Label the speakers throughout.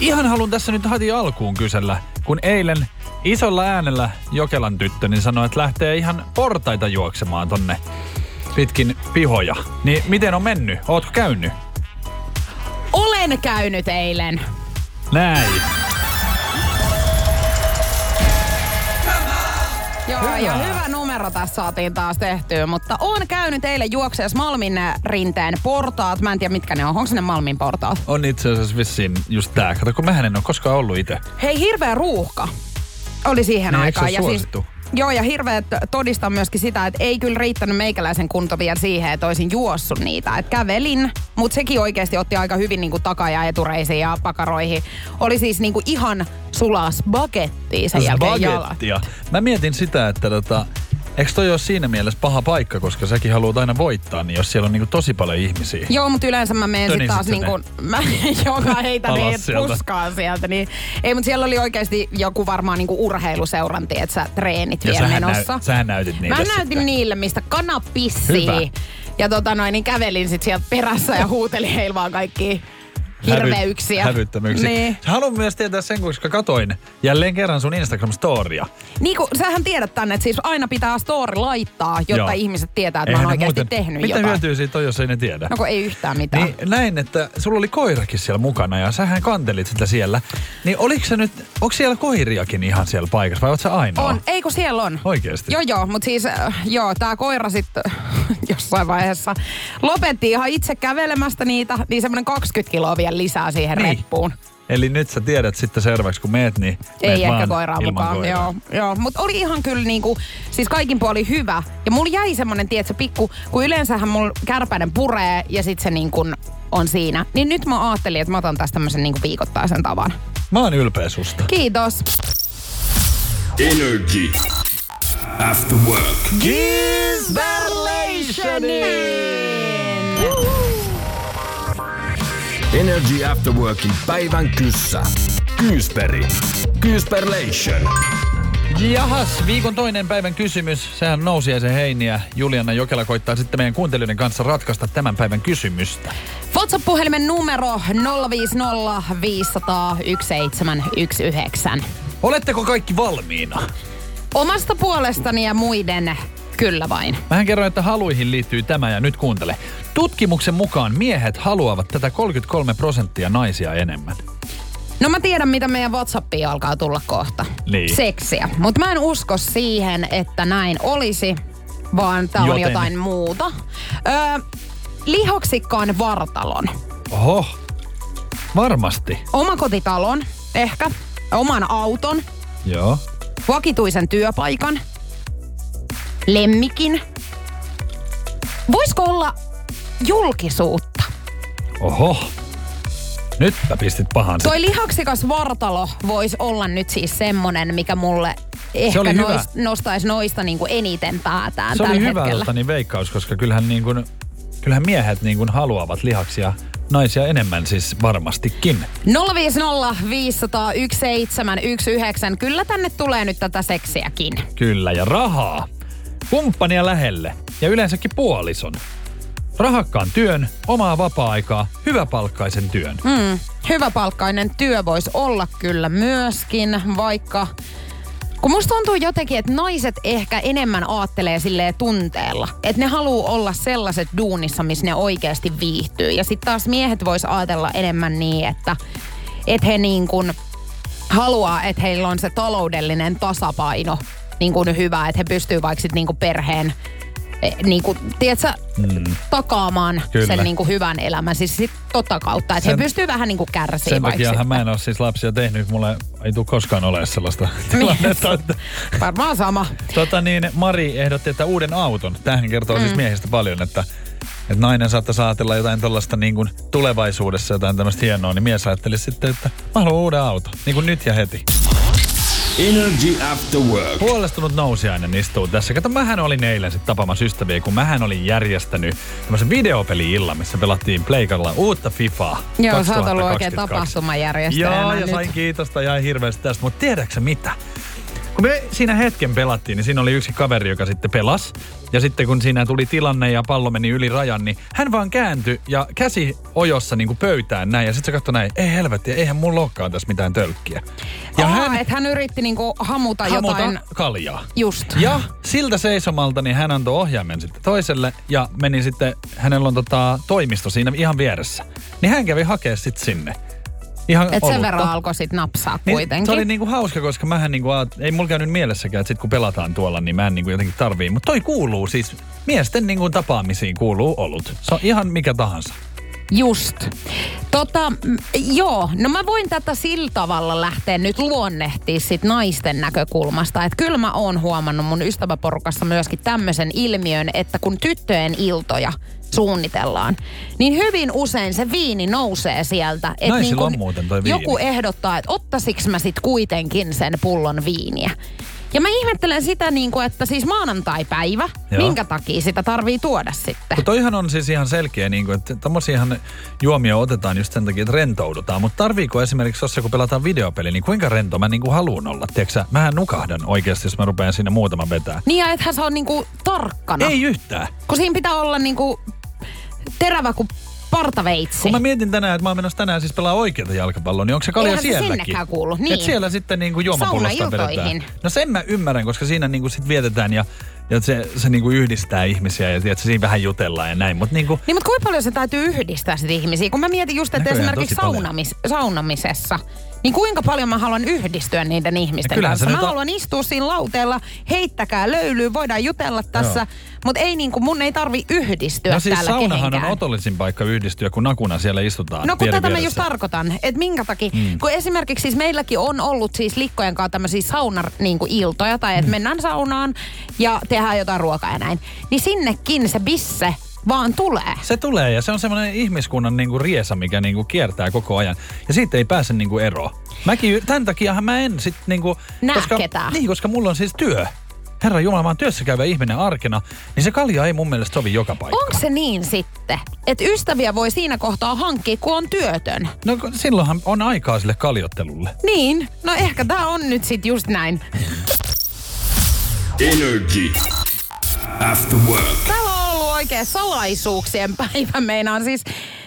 Speaker 1: Ihan haluan tässä nyt heti alkuun kysellä, kun eilen isolla äänellä Jokelan tyttö niin sanoi, että lähtee ihan portaita juoksemaan tonne pitkin pihoja. Niin miten on mennyt? Ootko käynyt?
Speaker 2: Olen käynyt eilen.
Speaker 1: Näin.
Speaker 2: Joo,
Speaker 1: Hyvä.
Speaker 2: ja hyvä numero tässä saatiin taas tehtyä, mutta on käynyt eilen juokseessa Malmin rinteen portaat. Mä en tiedä mitkä ne on. Onko ne Malmin portaat?
Speaker 1: On itse asiassa vissiin just tää. Kato, kun mä en ole koskaan ollut itse.
Speaker 2: Hei, hirveä ruuhka oli siihen
Speaker 1: Niin,
Speaker 2: aikaan. ja siis,
Speaker 1: suosittu?
Speaker 2: joo, ja hirveä todistaa myöskin sitä, että ei kyllä riittänyt meikäläisen kunto vielä siihen, että olisin juossut niitä. Et kävelin, mutta sekin oikeasti otti aika hyvin niin kuin taka- ja etureisiin ja pakaroihin. Oli siis niin kuin ihan sulas bagettia sen jälkeen jalat.
Speaker 1: Mä mietin sitä, että tota, eikö toi ole siinä mielessä paha paikka, koska säkin haluat aina voittaa, niin jos siellä on niinku tosi paljon ihmisiä.
Speaker 2: Joo, mutta yleensä mä menen sitten taas
Speaker 1: sä
Speaker 2: niin kuin, mä joka heitä
Speaker 1: Alas
Speaker 2: niin
Speaker 1: sieltä.
Speaker 2: puskaan sieltä. Niin, ei, mutta siellä oli oikeasti joku varmaan niin kuin urheiluseuraan, että sä treenit
Speaker 1: Ja
Speaker 2: vielä
Speaker 1: sähän,
Speaker 2: menossa.
Speaker 1: näy, sähän näytit niitä
Speaker 2: Mä näytin
Speaker 1: sitten.
Speaker 2: niille, mistä kana pissii.
Speaker 1: Hyvä.
Speaker 2: Ja tota noin, niin kävelin sit sieltä perässä ja huutelin heillä vaan kaikki hirveyksiä.
Speaker 1: Hävyttömyyksiä.
Speaker 2: Niin.
Speaker 1: Haluan myös tietää sen, koska katoin jälleen kerran sun Instagram-storia.
Speaker 2: Niin kuin, sähän tiedät tänne, että siis aina pitää story laittaa, jotta
Speaker 1: Joo.
Speaker 2: ihmiset tietää, että
Speaker 1: Eihän
Speaker 2: mä oon oikeasti
Speaker 1: muuten-
Speaker 2: tehnyt
Speaker 1: Mitä
Speaker 2: jotain.
Speaker 1: hyötyä siitä on, jos ei ne tiedä?
Speaker 2: No kun ei yhtään mitään.
Speaker 1: Niin näin, että sulla oli koirakin siellä mukana ja sähän kantelit sitä siellä. Niin oliko se nyt, onko siellä koiriakin ihan siellä paikassa vai oot sä ainoa?
Speaker 2: On, ei kun siellä on.
Speaker 1: Oikeesti?
Speaker 2: Joo joo, mutta siis äh, joo, tää koira sitten jossain vaiheessa lopetti ihan itse kävelemästä niitä, niin semmoinen 20 kiloa vielä lisää siihen
Speaker 1: Niin.
Speaker 2: reppuun.
Speaker 1: Eli nyt sä tiedät sitten seuraavaksi, kun meet, niin
Speaker 2: Ei
Speaker 1: meet
Speaker 2: ehkä
Speaker 1: vaan
Speaker 2: koiraa
Speaker 1: ilman
Speaker 2: mukaan.
Speaker 1: koiraa.
Speaker 2: Joo, joo. mutta oli ihan kyllä niinku, siis kaikin puoli hyvä. Ja mulla jäi semmonen, tietsä, pikku, kun yleensähän mulla kärpäinen puree ja sit se niinku on siinä. Niin nyt mä ajattelin, että mä otan tästä tämmösen niinku viikoittaisen tavan.
Speaker 1: Mä oon ylpeä susta.
Speaker 2: Kiitos.
Speaker 3: Energy After Work. Energy After Workin päivän kyssä. Kyysperi. Kyysperlation.
Speaker 1: Jahas, viikon toinen päivän kysymys. Sehän nousi sen heiniä. Juliana Jokela koittaa sitten meidän kuuntelijoiden kanssa ratkaista tämän päivän kysymystä.
Speaker 2: WhatsApp-puhelimen numero 050 500 1719.
Speaker 1: Oletteko kaikki valmiina?
Speaker 2: Omasta puolestani ja muiden kyllä vain.
Speaker 1: Mähän kerroin, että haluihin liittyy tämä ja nyt kuuntele. Tutkimuksen mukaan miehet haluavat tätä 33 prosenttia naisia enemmän.
Speaker 2: No mä tiedän, mitä meidän WhatsAppiin alkaa tulla kohta.
Speaker 1: Niin.
Speaker 2: Seksiä. Mutta mä en usko siihen, että näin olisi, vaan tää on
Speaker 1: Joten?
Speaker 2: jotain muuta. Öö, lihoksikkaan vartalon.
Speaker 1: Oho, varmasti.
Speaker 2: Omakotitalon, ehkä. Oman auton.
Speaker 1: Joo.
Speaker 2: Vakituisen työpaikan. Lemmikin. Voisiko olla julkisuutta?
Speaker 1: Oho. Nytpä pistit pahan.
Speaker 2: Toi lihaksikas vartalo voisi olla nyt siis semmonen, mikä mulle ehkä nois, nostaisi noista niin kuin eniten päätään
Speaker 1: Se oli hyvä
Speaker 2: hetkellä.
Speaker 1: Otani veikkaus, koska kyllähän, niin kuin, kyllähän miehet niin kuin haluavat lihaksia naisia enemmän siis varmastikin.
Speaker 2: 050 500 1719. Kyllä tänne tulee nyt tätä seksiäkin.
Speaker 1: Kyllä, ja rahaa. Kumppania lähelle ja yleensäkin puolison. Rahakkaan työn, omaa vapaa-aikaa, hyväpalkkaisen työn.
Speaker 2: Mm. Hyväpalkkainen työ voisi olla kyllä myöskin, vaikka... Kun musta tuntuu jotenkin, että naiset ehkä enemmän aattelee silleen tunteella. Että ne haluaa olla sellaiset duunissa, missä ne oikeasti viihtyy. Ja sitten taas miehet vois ajatella enemmän niin, että et he niin kuin haluaa, että heillä on se taloudellinen tasapaino niin kuin hyvä. Että he pystyy vaikka sit niin kuin perheen eh, niin kuin, tiedätkö, mm. takaamaan
Speaker 1: Kyllä.
Speaker 2: sen niin kuin hyvän elämän. Siis sit tota kautta, että he
Speaker 1: Sen-
Speaker 2: pystyy vähän niin kuin kärsiä
Speaker 1: Sen
Speaker 2: vaikka
Speaker 1: takiahan mä en ole siis lapsia tehnyt. Mulle ei tule koskaan olemaan sellaista tilannetta. Että,
Speaker 2: Varmaan sama.
Speaker 1: tota niin, Mari ehdotti, että uuden auton. Tämähän kertoo mm. siis miehistä paljon, että, että nainen saattaa ajatella jotain tällaista niin kuin tulevaisuudessa jotain tämmöistä hienoa, niin mies ajatteli sitten, että mä haluan uuden auton. Niin kuin nyt ja heti.
Speaker 3: Energy After Work.
Speaker 1: Huolestunut nousiainen istuu tässä. Kato, mähän olin eilen sitten tapaamassa ystäviä, kun mähän olin järjestänyt tämmöisen videopeli-illan, missä pelattiin Pleikalla uutta FIFAa
Speaker 2: Joo, sä oot ollut
Speaker 1: 2022.
Speaker 2: oikein tapahtumajärjestäjänä
Speaker 1: Joo, ja
Speaker 2: nyt.
Speaker 1: sain kiitosta ja hirveästi tästä. Mutta tiedätkö mitä? Kun me siinä hetken pelattiin, niin siinä oli yksi kaveri, joka sitten pelas. Ja sitten kun siinä tuli tilanne ja pallo meni yli rajan, niin hän vaan kääntyi ja käsi ojossa niin kuin pöytään näin. Ja sitten se katsoi näin, ei helvetti, eihän mulla olekaan tässä mitään tölkkiä. Ja
Speaker 2: Aa,
Speaker 1: hän
Speaker 2: että hän yritti niinku hamuta,
Speaker 1: hamuta
Speaker 2: jotain...
Speaker 1: kaljaa.
Speaker 2: Just.
Speaker 1: Ja siltä seisomalta niin hän antoi ohjaimen sitten toiselle ja meni sitten, hänellä on tota, toimisto siinä ihan vieressä. Niin hän kävi hakea sitten sinne. Ihan
Speaker 2: Et sen verran alkoi sit napsaa
Speaker 1: Niin,
Speaker 2: kuitenkin.
Speaker 1: Se oli niinku hauska, koska mähän niinku, ei mulla käynyt mielessäkään, että sit kun pelataan tuolla, niin mä en niinku jotenkin tarvii. Mutta toi kuuluu siis, miesten niinku tapaamisiin kuuluu olut. Se on ihan mikä tahansa.
Speaker 2: Just. Tota, joo, no mä voin tätä sillä tavalla lähteä nyt luonnehtia sit naisten näkökulmasta. Että kyllä mä oon huomannut mun ystäväporukassa myöskin tämmöisen ilmiön, että kun tyttöjen iltoja suunnitellaan, niin hyvin usein se viini nousee sieltä. Et
Speaker 1: Naisilla
Speaker 2: niin kun
Speaker 1: on muuten toi viini.
Speaker 2: Joku ehdottaa, että ottasiks mä sit kuitenkin sen pullon viiniä. Ja mä ihmettelen sitä, niin kuin, että siis maanantai-päivä,
Speaker 1: Joo.
Speaker 2: minkä takia sitä tarvii tuoda sitten?
Speaker 1: Kun toihan on siis ihan selkeä, niin kuin, että tommosiahan juomia otetaan just sen takia, että rentoudutaan. Mutta tarviiko esimerkiksi tuossa, kun pelataan videopeli, niin kuinka rento mä niin kuin haluan olla? Tiedätkö, mähän nukahdan oikeasti, jos mä rupean sinne muutaman vetää.
Speaker 2: Niin ja ethän sä on niinku tarkkana.
Speaker 1: Ei yhtään.
Speaker 2: Kun siinä pitää olla niinku terävä kuin partaveitsi.
Speaker 1: Kun mä mietin tänään, että mä oon menossa tänään siis pelaa oikeata jalkapalloa, niin onko se kalja
Speaker 2: Eihän se
Speaker 1: sielläkin?
Speaker 2: sinnekään kuulu, niin.
Speaker 1: Et siellä sitten niinku juomapullosta
Speaker 2: Saunailtoihin.
Speaker 1: vedetään. No sen mä ymmärrän, koska siinä niinku sit vietetään ja, ja se, se niinku yhdistää ihmisiä ja tiedät, siinä vähän jutellaan ja näin. Mutta niinku,
Speaker 2: Niin, mutta kuinka paljon se täytyy yhdistää sit ihmisiä? Kun mä mietin just, että
Speaker 1: Näköjään
Speaker 2: esimerkiksi saunamis, saunamisessa, niin kuinka paljon mä haluan yhdistyä niiden ihmisten kanssa? Mä
Speaker 1: on-
Speaker 2: haluan istua siinä lauteella, heittäkää löylyä, voidaan jutella tässä, mutta ei niinku, mun ei tarvi yhdistyä
Speaker 1: no siis
Speaker 2: täällä
Speaker 1: saunahan
Speaker 2: kehenkään.
Speaker 1: on otollisin paikka yhdistyä, kun nakuna siellä istutaan.
Speaker 2: No kun tätä mä
Speaker 1: vieressä.
Speaker 2: just tarkoitan, että minkä takia, mm. kun esimerkiksi siis meilläkin on ollut siis likkojen kanssa tämmöisiä saunar niin iltoja tai että mm. mennään saunaan ja tehdään jotain ruokaa ja näin, niin sinnekin se bisse vaan tulee.
Speaker 1: Se tulee ja se on semmoinen ihmiskunnan niinku riesa, mikä niinku kiertää koko ajan. Ja siitä ei pääse niinku eroon. Mäkin, tämän takiahan mä en sit niinku... Koska,
Speaker 2: ketään.
Speaker 1: Niin, koska mulla on siis työ. Herra Jumala, mä oon työssä käyvä ihminen arkena, niin se kalja ei mun mielestä sovi joka paikkaan.
Speaker 2: Onko se niin sitten, että ystäviä voi siinä kohtaa hankkia, kun on työtön?
Speaker 1: No silloinhan on aikaa sille kaljottelulle.
Speaker 2: Niin, no ehkä tää on nyt sit just näin.
Speaker 3: Energy After Work.
Speaker 2: Täällä on ollut oikein salaisuuksien päivä. Meinaan siis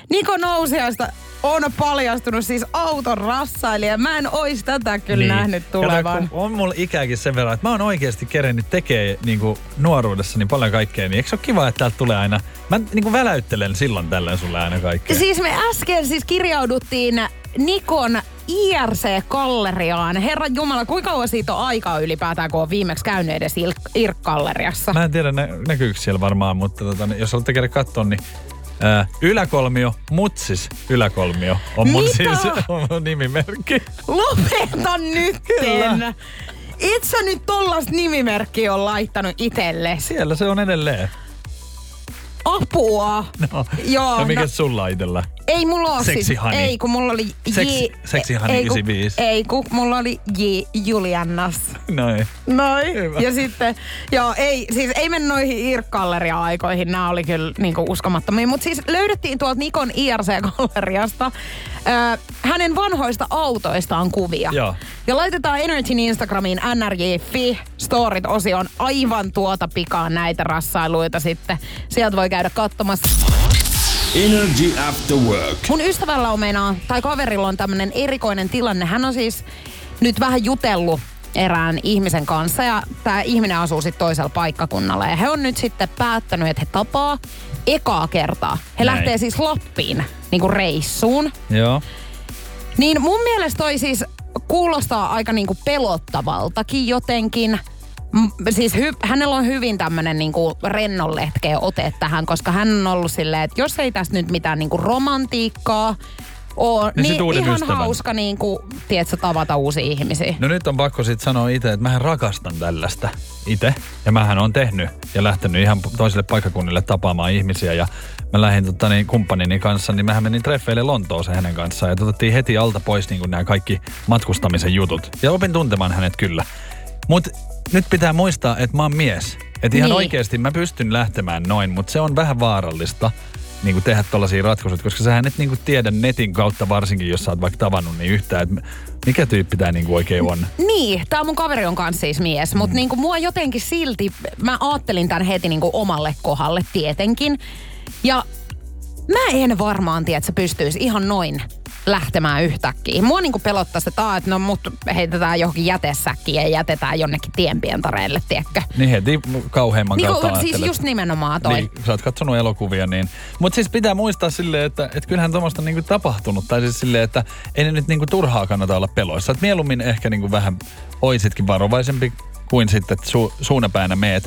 Speaker 2: Niko Nousiaista on paljastunut siis auton rassailija. Mä en ois tätä kyllä niin. nähnyt tulevan.
Speaker 1: Kato, on mulla ikääkin sen verran, että mä oon oikeasti kerennyt tekee niin nuoruudessa niin paljon kaikkea, niin eikö se ole kiva, että täältä tulee aina... Mä niin kuin väläyttelen silloin tällöin sulle aina kaikkea.
Speaker 2: Siis me äsken siis kirjauduttiin Nikon IRC-galleriaan. Herra Jumala, kuinka kauan siitä on aikaa ylipäätään, kun on viimeksi käynyt edes IRC-galleriassa?
Speaker 1: Mä en tiedä nä- näkyykö siellä varmaan, mutta tota, niin jos haluatte käydä katsoa, niin yläkolmio, mutsis yläkolmio on mun,
Speaker 2: Mitä?
Speaker 1: siis, on mun nimimerkki.
Speaker 2: Lopeta nyt! Et sä nyt tollasta nimimerkkiä on laittanut itelle.
Speaker 1: Siellä se on edelleen.
Speaker 2: Apua!
Speaker 1: No,
Speaker 2: Joo,
Speaker 1: ja mikä
Speaker 2: no-
Speaker 1: sulla itsellä?
Speaker 2: Ei mulla
Speaker 1: Seksi
Speaker 2: siis,
Speaker 1: Honey.
Speaker 2: ei kun mulla oli J,
Speaker 1: Seksi Honey
Speaker 2: ei, kun-
Speaker 1: 95.
Speaker 2: Ei kun mulla oli J Juliannas.
Speaker 1: Noin.
Speaker 2: Noin.
Speaker 1: Hyvä.
Speaker 2: Ja sitten, joo, ei, siis ei mennä noihin IRC-galleria-aikoihin, nämä oli kyllä niinku uskomattomia. Mutta siis löydettiin tuolta Nikon IRC-galleriasta hänen vanhoista autoistaan kuvia.
Speaker 1: Joo.
Speaker 2: Ja laitetaan Energyn Instagramiin nrj.fi storit-osioon aivan tuota pikaa näitä rassailuita sitten. Sieltä voi käydä katsomassa.
Speaker 3: Energy After Work.
Speaker 2: Mun ystävällä on meinaa, tai kaverilla on tämmönen erikoinen tilanne. Hän on siis nyt vähän jutellut erään ihmisen kanssa ja tämä ihminen asuu sitten toisella paikkakunnalla. Ja he on nyt sitten päättänyt, että he tapaa ekaa kertaa. He
Speaker 1: Näin.
Speaker 2: lähtee siis Lappiin niin kuin reissuun.
Speaker 1: Joo.
Speaker 2: Niin mun mielestä toi siis kuulostaa aika niinku pelottavaltakin jotenkin. Siis hy- hänellä on hyvin tämmöinen niinku rennonletkeä ote tähän, koska hän on ollut silleen, että jos ei tästä nyt mitään niinku romantiikkaa Oo,
Speaker 1: Niin
Speaker 2: niin, ihan
Speaker 1: ystävän.
Speaker 2: hauska niin kuin, tiedätkö, tavata uusia ihmisiä.
Speaker 1: No nyt on pakko sitten sanoa itse, että mähän rakastan tällaista itse. Ja mähän on tehnyt ja lähtenyt ihan toiselle paikkakunnille tapaamaan ihmisiä. Ja mä lähdin tota, niin, kumppanini kanssa, niin mähän menin treffeille Lontooseen hänen kanssaan. Ja otettiin heti alta pois niin nämä kaikki matkustamisen jutut. Ja opin tuntemaan hänet kyllä. Mutta nyt pitää muistaa, että mä oon mies. Että ihan
Speaker 2: Niin.
Speaker 1: oikeasti mä pystyn lähtemään noin, mutta se on vähän vaarallista niin kuin tehdä tollaisia ratkaisuja, koska sähän et niin kuin tiedä netin kautta varsinkin, jos sä oot vaikka tavannut niin yhtään, että mikä tyyppi tää niin kuin oikein on.
Speaker 2: Niin, tää mun kaveri on kanssa siis mies,
Speaker 1: Mm.
Speaker 2: mutta niinku mua jotenkin silti, mä ajattelin tämän heti niinku omalle kohdalle tietenkin. Ja mä en varmaan tiedä, että se pystyisi ihan noin lähtemään yhtäkkiä. Mua niinku pelottaisi, että, aa, että no mut heitetään johonkin jätesäkkiin ja jätetään jonnekin tienpientareille, tiedätkö?
Speaker 1: Niin heti kauheimman
Speaker 2: Niin
Speaker 1: kautta
Speaker 2: siis just nimenomaan toi.
Speaker 1: Niin, sä oot katsonut elokuvia, niin... Mutta siis pitää muistaa silleen, että, että kyllähän tuommoista niinku tapahtunut. Tai siis silleen, että ei ne nyt niinku turhaa kannata olla peloissa. Et mieluummin ehkä niinku vähän oisitkin varovaisempi kuin sitten, että su, suunapäänä meet.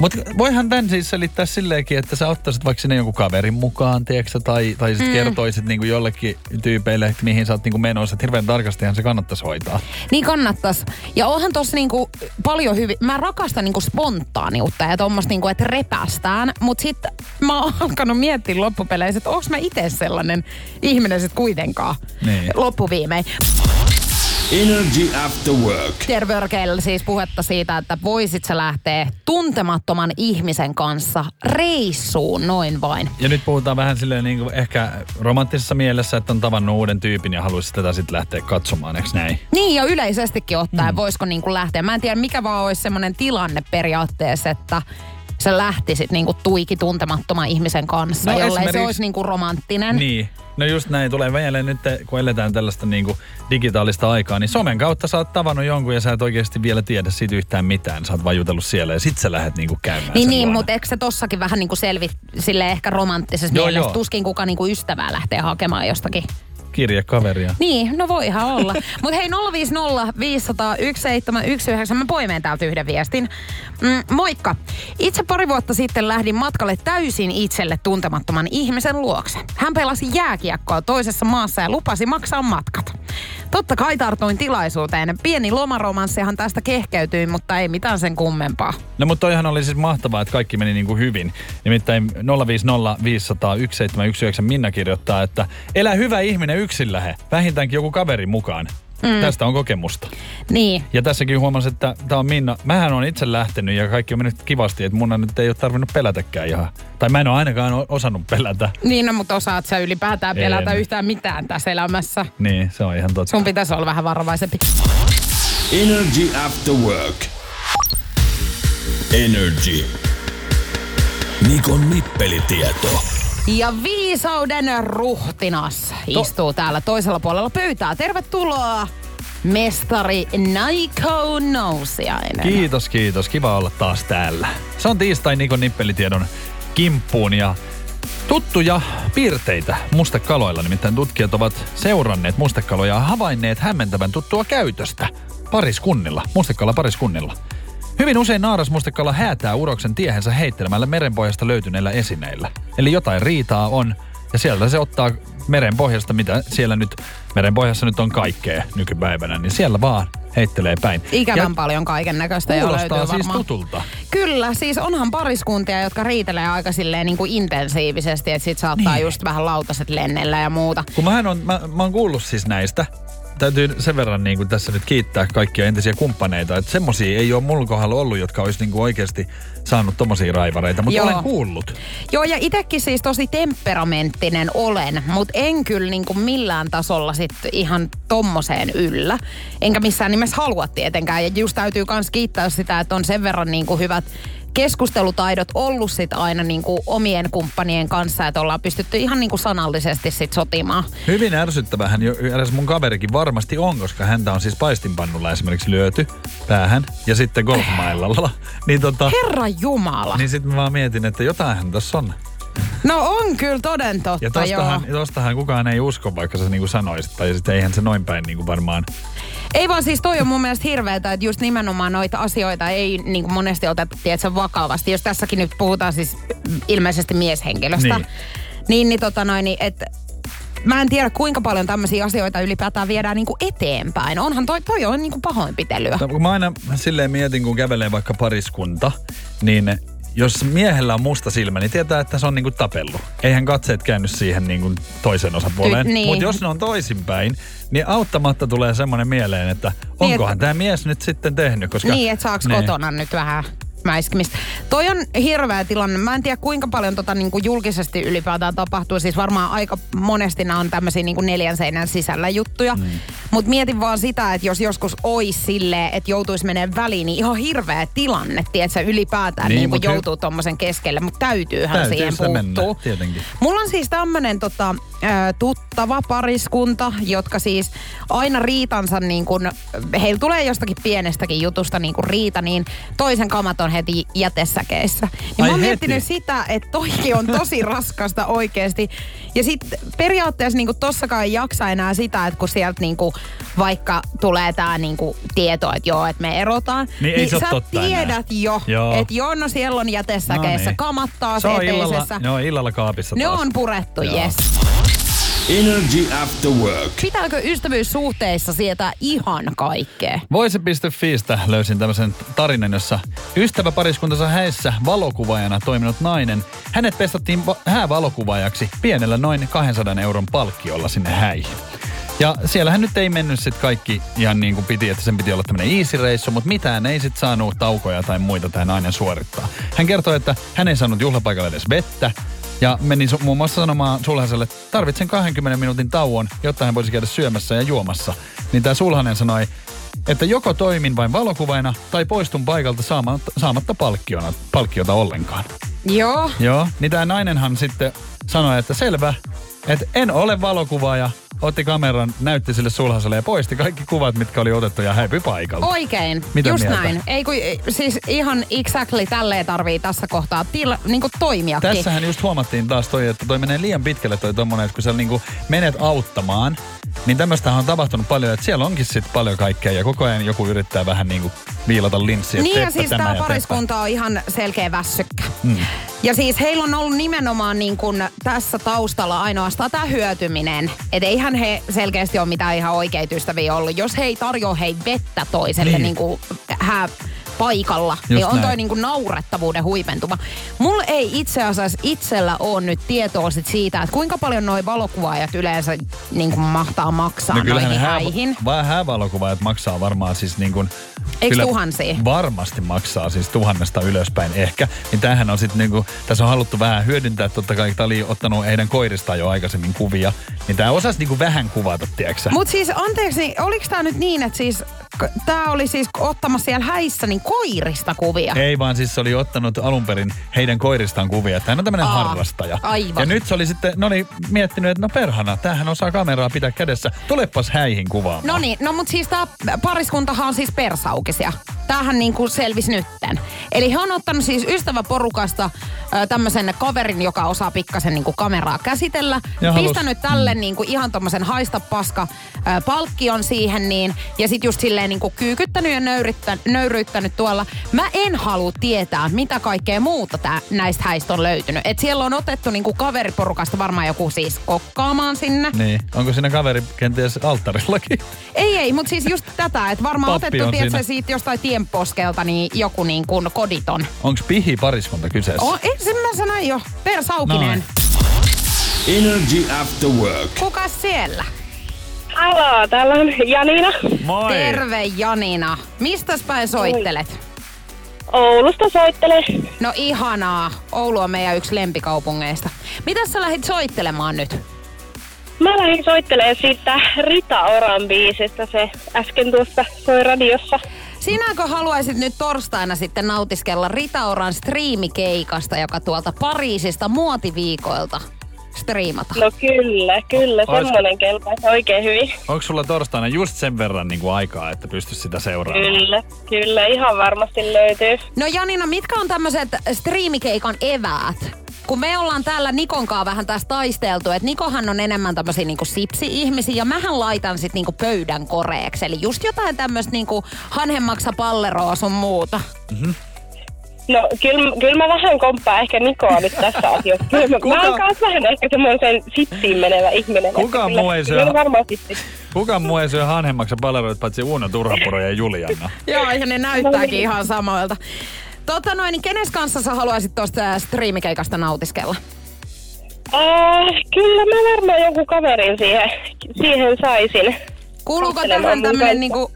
Speaker 1: Mutta voihan tämän siis selittää silleenkin, että sä ottaisit vaikka sinne jonkun kaverin mukaan, tiedätkö, tai, tai sit mm. kertoisit niinku jollekin tyypeille, että mihin sä oot niinku menossa. Että hirveän tarkastihan se kannattaisi hoitaa.
Speaker 2: Niin kannattas. Ja onhan tossa niinku paljon hyvin, mä rakastan niinku spontaaniutta ja tommoista niinku, että repästään, mutta sitten mä oon alkanut miettiä loppupeleissä, että onko mä itse sellainen ihminen sit kuitenkaan
Speaker 1: Niin.
Speaker 2: loppuviimein.
Speaker 3: Energy After Work.
Speaker 2: Tervörkeillä siis puhetta siitä, että voisit sä lähteä tuntemattoman ihmisen kanssa reissuun noin vain.
Speaker 1: Ja nyt puhutaan vähän silleen niin kuin ehkä romanttisessa mielessä, että on tavannut uuden tyypin ja haluaisi tätä sitten lähteä katsomaan, eikö näin?
Speaker 2: Niin ja yleisestikin ottaen, mm. voisiko niinku lähteä. Mä en tiedä mikä vaan olisi semmoinen tilanne periaatteessa, että sä lähtisit niinku tuiki tuntemattoman ihmisen kanssa,
Speaker 1: No
Speaker 2: jollei se
Speaker 1: esimerkiksi-
Speaker 2: olisi niinku romanttinen.
Speaker 1: Niin. No just näin, tulee mieleen nyt, kun eletään tällaista niin kuin digitaalista aikaa, niin somen kautta sä oot tavannut jonkun ja sä et oikeasti vielä tiedä siitä yhtään mitään. Sä oot vaan jutellut siellä ja sit sä lähdet niin kuin käymään
Speaker 2: Niin, niin mutta eikö se tossakin vähän niinku selvi sille ehkä romanttisessa
Speaker 1: Joo,
Speaker 2: mielessä?
Speaker 1: joo.
Speaker 2: Tuskin kuka niinku ystävää lähtee hakemaan jostakin.
Speaker 1: Kirje kaveria.
Speaker 2: Niin, no voihan olla. Mutta hei 050 500 1719, mä poimeen täältä yhden viestin. Mm, moikka. Itse pari vuotta sitten lähdin matkalle täysin itselle tuntemattoman ihmisen luokse. Hän pelasi jääkiekkoa toisessa maassa ja lupasi maksaa matkat. Totta kai tartuin tilaisuuteen. Pieni lomaromanssihan tästä kehkeytyi, mutta ei mitään sen kummempaa.
Speaker 1: No mutta toihan oli siis mahtavaa, että kaikki meni niin kuin hyvin. Nimittäin 050 500 1719 Minna kirjoittaa, että elä hyvä ihminen yksin lähe. Vähintäänkin joku kaveri mukaan. Mm. Tästä on kokemusta.
Speaker 2: Niin,
Speaker 1: Ja tässäkin huomasin, että tämä on Minna. Mähän on itse lähtenyt ja kaikki on mennyt kivasti, että mun nyt ei ole tarvinnut pelätäkään ihan. Tai mä en ole ainakaan osannut pelätä.
Speaker 2: niin no, mutta osaat sä ylipäätään pelätä
Speaker 1: En.
Speaker 2: yhtään mitään tässä elämässä.
Speaker 1: Niin, se on ihan totta.
Speaker 2: Sun pitäisi olla vähän varovaisempi.
Speaker 3: Energy After Work. Energy. Nikon nippelitieto.
Speaker 2: Ja viisauden ruhtinas istuu täällä toisella puolella pöytää. Tervetuloa, mestari Naiko Nousiainen.
Speaker 1: Kiitos, kiitos. Kiva olla taas täällä. Se on tiistai Nikon nippelitiedon kimppuun ja tuttuja piirteitä mustekaloilla. Nimittäin tutkijat ovat seuranneet mustekaloja ja havainneet hämmentävän tuttua käytöstä pariskunnilla, mustekala pariskunnilla. Hyvin usein naarasmustekala häätää uroksen tiehensä heittelemällä merenpohjasta löytyneillä esineillä. Eli jotain riitaa on, ja sieltä se ottaa merenpohjasta, mitä siellä nyt, merenpohjassa nyt on kaikkea nykypäivänä, niin siellä vaan heittelee päin.
Speaker 2: Ikävän
Speaker 1: Ja
Speaker 2: paljon kaiken näköistä ja löytyy
Speaker 1: siis
Speaker 2: varmaan.
Speaker 1: tutulta.
Speaker 2: Kyllä, siis onhan pariskuntia, jotka riitelee aika silleen niin kuin intensiivisesti, että sit saattaa
Speaker 1: Niin.
Speaker 2: just vähän lautaset lennellä ja muuta.
Speaker 1: Kun mähän on, mä, mä oon kuullut siis näistä. Täytyy sen verran niin kuin tässä nyt kiittää kaikkia entisiä kumppaneita, että semmosia ei ole mulla kohdalla ollut, jotka olisi niin kuin oikeasti saanut tommosia raivareita, mutta
Speaker 2: Joo.
Speaker 1: olen kuullut.
Speaker 2: Joo, ja itekin siis tosi temperamenttinen olen, mutta en kyllä niinku millään tasolla sit ihan tommoseen yllä. Enkä missään nimessä halua tietenkään. Ja just täytyy myös kiittää sitä, että on sen verran niinku hyvät keskustelutaidot ollut sit aina niinku omien kumppanien kanssa, että ollaan pystytty ihan niinku sanallisesti sit sotimaan.
Speaker 1: Hyvin ärsyttävähän jo edes mun kaverikin varmasti on, koska häntä on siis paistinpannulla esimerkiksi lyöty päähän ja sitten golfmailalla. niin tota,
Speaker 2: Herra Jumala.
Speaker 1: niin sitten mä vaan mietin, että jotainhan tässä on.
Speaker 2: No on kyllä toden totta,
Speaker 1: Ja tostahan,
Speaker 2: joo.
Speaker 1: tostahan kukaan ei usko, vaikka sä niinku sanoisit. Tai sitten eihän se noin päin niinku varmaan.
Speaker 2: Ei vaan siis toi on mun mielestä hirveetä, että just nimenomaan noita asioita ei niin kuin monesti oteta tiedätkö, vakavasti. Jos tässäkin nyt puhutaan siis ilmeisesti mieshenkilöstä.
Speaker 1: Niin.
Speaker 2: Niin, niin, niin tota noin, niin, että mä en tiedä kuinka paljon tämmöisiä asioita ylipäätään viedään niinku eteenpäin. Onhan toi, toi on niinku pahoinpitelyä.
Speaker 1: No, kun mä aina silleen mietin, kun kävelee vaikka pariskunta, niin jos miehellä on musta silmä, niin tietää, että se on niinku tapellut. Eihän katseet käänny siihen niinku toisen osapuoleen.
Speaker 2: Ty- niin.
Speaker 1: Mutta jos ne on toisinpäin, niin auttamatta tulee semmoinen mieleen, että onkohan
Speaker 2: että-
Speaker 1: tämä mies nyt sitten tehnyt. Koska,
Speaker 2: Niin, että saaks
Speaker 1: Niin.
Speaker 2: kotona nyt vähän mäiskimistä. Toi on hirveä tilanne. Mä en tiedä kuinka paljon tota niin kuin julkisesti ylipäätään tapahtuu. Siis varmaan aika monesti nämä on tämmöisiä niin kuin neljän seinän sisällä juttuja. Mm. Mutta mietin vaan sitä, että jos joskus ois silleen, että joutuisi menemään väliin, niin ihan hirveä tilanne, tiedätkö, ylipäätään
Speaker 1: Niin,
Speaker 2: niin, niin
Speaker 1: mut hy-
Speaker 2: joutuu tommosen keskelle. Mutta täytyyhän
Speaker 1: Täytyy
Speaker 2: siihen
Speaker 1: mennä,
Speaker 2: puuttua.
Speaker 1: tietenkin.
Speaker 2: Mulla on siis tämmönen tota, tuttava pariskunta, jotka siis aina riitansa niin kun, heillä tulee jostakin pienestäkin jutusta niin kun riita, niin toisen kamat on heti jätesäkeissä. Niin
Speaker 1: Ai
Speaker 2: mä oon
Speaker 1: heti?
Speaker 2: miettinyt sitä, että toikin on tosi raskasta oikeesti. Ja sitten periaatteessa niin tossakaan ei jaksa enää sitä, että kun sieltä niin vaikka tulee tää niin tieto, että joo, että me erotaan.
Speaker 1: Niin ei se
Speaker 2: sä
Speaker 1: totta enää.
Speaker 2: tiedät jo,
Speaker 1: Joo.
Speaker 2: että joo, no siellä on jätesäkeissä,
Speaker 1: No niin.
Speaker 2: kamat taas
Speaker 1: se on illalla, ne on illalla kaapissa
Speaker 2: Ne
Speaker 1: taas.
Speaker 2: on purettu,
Speaker 1: Joo.
Speaker 2: yes.
Speaker 3: Energy After Work.
Speaker 2: Pitääkö ystävyyssuhteissa sietää ihan kaikkea?
Speaker 1: Voise.fiistä löysin tämmöisen tarinan, jossa ystävä pariskuntansa häissä valokuvaajana toiminut nainen, hänet pestattiin va- häävalokuvaajaksi pienellä noin 200 euron palkkiolla sinne häihin. Ja siellähän nyt ei mennyt sitten kaikki ihan niin kuin piti, että sen piti olla tämmöinen easy-reissu, mutta mitään ei sitten saanut taukoja tai muita tämä nainen suorittaa. Hän kertoi, että hän ei saanut juhlapaikalle edes vettä, ja meni su- muun muassa sanomaan Sulhaselle, että tarvitsen 20 minuutin tauon, jotta hän voisi käydä syömässä ja juomassa. Niin tämä Sulhanen sanoi, että joko toimin vain valokuvaina tai poistun paikalta saamatta, saamatta palkkiona, palkkiota ollenkaan.
Speaker 2: Joo.
Speaker 1: Joo, niin tämä nainenhan sitten sanoi, että selvä, että en ole valokuvaaja, otti kameran, näytti sille sulhaselle ja poisti kaikki kuvat, mitkä oli otettu ja häipyi paikalta.
Speaker 2: Oikein,
Speaker 1: Mitä
Speaker 2: just
Speaker 1: mieltä?
Speaker 2: näin. Ei kun, siis ihan exactly tälleen tarvii tässä kohtaa tila, niin toimiakin.
Speaker 1: Tässähän just huomattiin taas toi, että toi menee liian pitkälle toi tommonen, että kun sä niinku menet auttamaan, niin tämmöistä on tapahtunut paljon, että siellä onkin sitten paljon kaikkea ja koko ajan joku yrittää vähän niinku viilata linssiä.
Speaker 2: Niin ja siis
Speaker 1: tämä
Speaker 2: pariskunta on ihan selkeä väsykkä.
Speaker 1: Mm.
Speaker 2: Ja siis heillä on ollut nimenomaan niin kuin tässä taustalla ainoastaan tämä hyötyminen. Että eihän he selkeästi ole mitään ihan oikeita ystäviä ollut. Jos he ei tarjoa hei vettä toiselle
Speaker 1: Niin.
Speaker 2: niin. niin kuin hää paikalla,
Speaker 1: Just
Speaker 2: niin on toi
Speaker 1: näin.
Speaker 2: niin kuin naurettavuuden huipentuma. Mulla ei itse asiassa itsellä ole nyt tietoa sit siitä, että kuinka paljon noi valokuvaajat yleensä niin kuin mahtaa maksaa
Speaker 1: No
Speaker 2: noihin
Speaker 1: hää,
Speaker 2: häihin.
Speaker 1: vaan häävalokuvaajat maksaa varmaan siis niin kuin...
Speaker 2: Eiks tuhansia?
Speaker 1: Varmasti maksaa siis tuhannesta ylöspäin ehkä. Niin tämähän on sitten niinku, tässä on haluttu vähän hyödyntää, totta kai tämä oli ottanut heidän koiristaan jo aikaisemmin kuvia. Niin tämä osasi niinku vähän kuvata, tiedätkö
Speaker 2: Mutta siis anteeksi, oliko tämä nyt niin, että siis tämä oli siis ottamassa siellä häissä niin koirista kuvia?
Speaker 1: Ei vaan siis se oli ottanut alun perin heidän koiristaan kuvia, hän on tämmöinen
Speaker 2: Aa,
Speaker 1: harrastaja.
Speaker 2: aivan.
Speaker 1: Ja nyt se oli sitten, ne oli miettinyt, että no perhana, tämähän osaa kameraa pitää kädessä. Tulepas häihin kuvaamaan.
Speaker 2: No niin, no mutta siis tämä pariskuntahan on siis persaukisia. Tämähän niin kuin selvisi nytten. Eli he on ottanut siis ystäväporukasta tämmöisen kaverin, joka osaa pikkasen niin kuin kameraa käsitellä.
Speaker 1: Ja halus-
Speaker 2: pistänyt tälle niin kuin ihan tommosen haista paska palkkion siihen niin. Ja sit just silleen niin kuin kyykyttänyt ja nöyryyttänyt tuolla. Mä en halua tietää, mitä kaikkea muuta tää, näistä häistä on löytynyt. Et siellä on otettu niin kuin kaveriporukasta varmaan joku siis kokkaamaan sinne.
Speaker 1: Niin, onko siinä kaveri kenties alttarillakin?
Speaker 2: Ei, ei, mutta siis just tätä, että varmaan
Speaker 1: Pappi
Speaker 2: otettu, tiedätkö, siitä jostain tienposkelta niin joku niin kuin koditon.
Speaker 1: Onko pihi pariskunta kyseessä?
Speaker 2: Oh, ei, sen mä sanoin jo. Persaukinen.
Speaker 1: Noin.
Speaker 3: Energy After Work.
Speaker 2: Kuka siellä?
Speaker 4: Haloo, täällä on Janina
Speaker 1: Moi!
Speaker 2: Terve Janina. Mistäs päin soittelet?
Speaker 4: Oulusta soittelee.
Speaker 2: No ihanaa. Oulu on meidän yksi lempikaupungeista. Mitä sä lähdit soittelemaan nyt?
Speaker 4: Mä lähdin soittelemaan siitä Rita Oran biisistä. Se äsken tuossa soi radiossa.
Speaker 2: Sinäkö haluaisit nyt torstaina sitten nautiskella Ritaoran striimikeikasta, joka tuolta Pariisista muotiviikoilta striimata?
Speaker 4: No kyllä, kyllä.
Speaker 1: Ois-
Speaker 4: Semmonen kelpaisi oikein hyvin.
Speaker 1: Onko sulla torstaina just sen verran niin kuin aikaa, että pystyisi sitä seuraamaan?
Speaker 4: Kyllä, kyllä. Ihan varmasti löytyy.
Speaker 2: No Janina, mitkä on tämmöiset striimikeikan eväät? Kun me ollaan täällä Nikonkaan vähän tässä taisteltu, että Nikohan on enemmän tämmöisiä niinku sipsi-ihmisiä ja mähän laitan sit niinku pöydän koreeksi. Eli just jotain tämmöistä niinku hanhemmaksa palleroa sun muuta.
Speaker 4: No kyllä, kyllä mä vähän komppaan ehkä Nikoa nyt tässä asiassa. Kyllä mä,
Speaker 1: Kuka-
Speaker 4: mä oon kanssa vähän ehkä semmoisen sittiin menevä ihminen.
Speaker 1: Kuka muu ei syö-. Kuka muu ei syö hanhemmaksi palveluita paitsi Uno Turhapuro ja Juliana?
Speaker 2: Joo, ja ne näyttääkin ihan samoilta. Tota noin, niin kenes kanssa sä haluaisit tuosta striimikeikasta nautiskella?
Speaker 4: Äh, kyllä mä varmaan jonkun kaverin siihen, siihen saisin.
Speaker 2: Kuuluuko tähän tämmönen, niinku,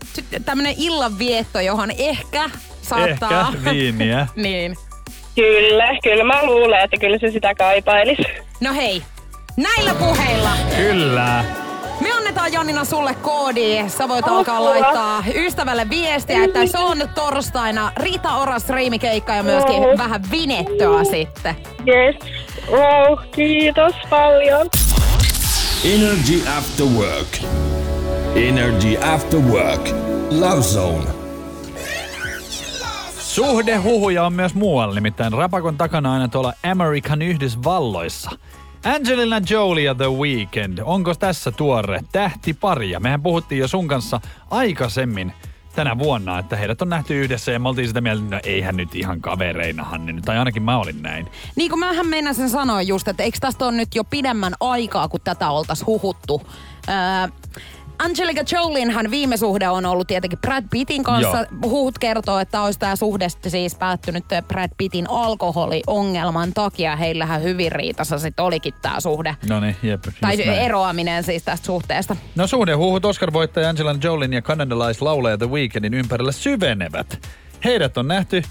Speaker 2: tämmönen illanvietto, johon ehkä saattaa...
Speaker 1: Ehkä viiniä.
Speaker 2: niin.
Speaker 4: Kyllä, kyllä mä luulen, että kyllä se sitä kaipailisi.
Speaker 2: No hei, näillä puheilla
Speaker 1: Kyllä.
Speaker 2: me annetaan Janina sulle koodi. Sä voit
Speaker 4: Apua.
Speaker 2: alkaa laittaa ystävälle viestiä, että se on torstaina Rita Oras riimikeikka ja myöskin
Speaker 4: Oh.
Speaker 2: vähän vinettöä sitten.
Speaker 4: Yes. Wow, kiitos paljon.
Speaker 3: Energy After Work. Energy After Work. Love Zone.
Speaker 1: Suhdehuhuja on myös muualla, nimittäin rapakon takana aina tuolla Amerikan Yhdysvalloissa. Angelina Jolie ja The Weeknd, onko tässä tuore tähtipari? Ja mehän puhuttiin jo sun kanssa aikaisemmin tänä vuonna, että heidät on nähty yhdessä ja me oltiin sitä mieltä, että no eihän nyt ihan kavereinahan ne nyt, tai ainakin mä olin näin.
Speaker 2: Niin kuin mähän meinasin sanoa just, että eikö tästä ole nyt jo pidemmän aikaa, kun tätä oltaisiin huhuttu. Öö, Angelica Jolienhan viime suhde on ollut tietenkin Brad Pittin kanssa.
Speaker 1: Joo.
Speaker 2: Huhut kertoo, että olisi tämä suhde siis päättynyt Brad Pittin alkoholiongelman takia. Heillähän hyvin riitassa sitten olikin tämä suhde.
Speaker 1: No niin, jep.
Speaker 2: Tai
Speaker 1: näin.
Speaker 2: eroaminen siis tästä suhteesta.
Speaker 1: No suhdehuhut Oscar-voittaja Angelina Jolien ja kanadalaislaulaja The Weekndin ympärillä syvenevät. Heidät on nähty äh,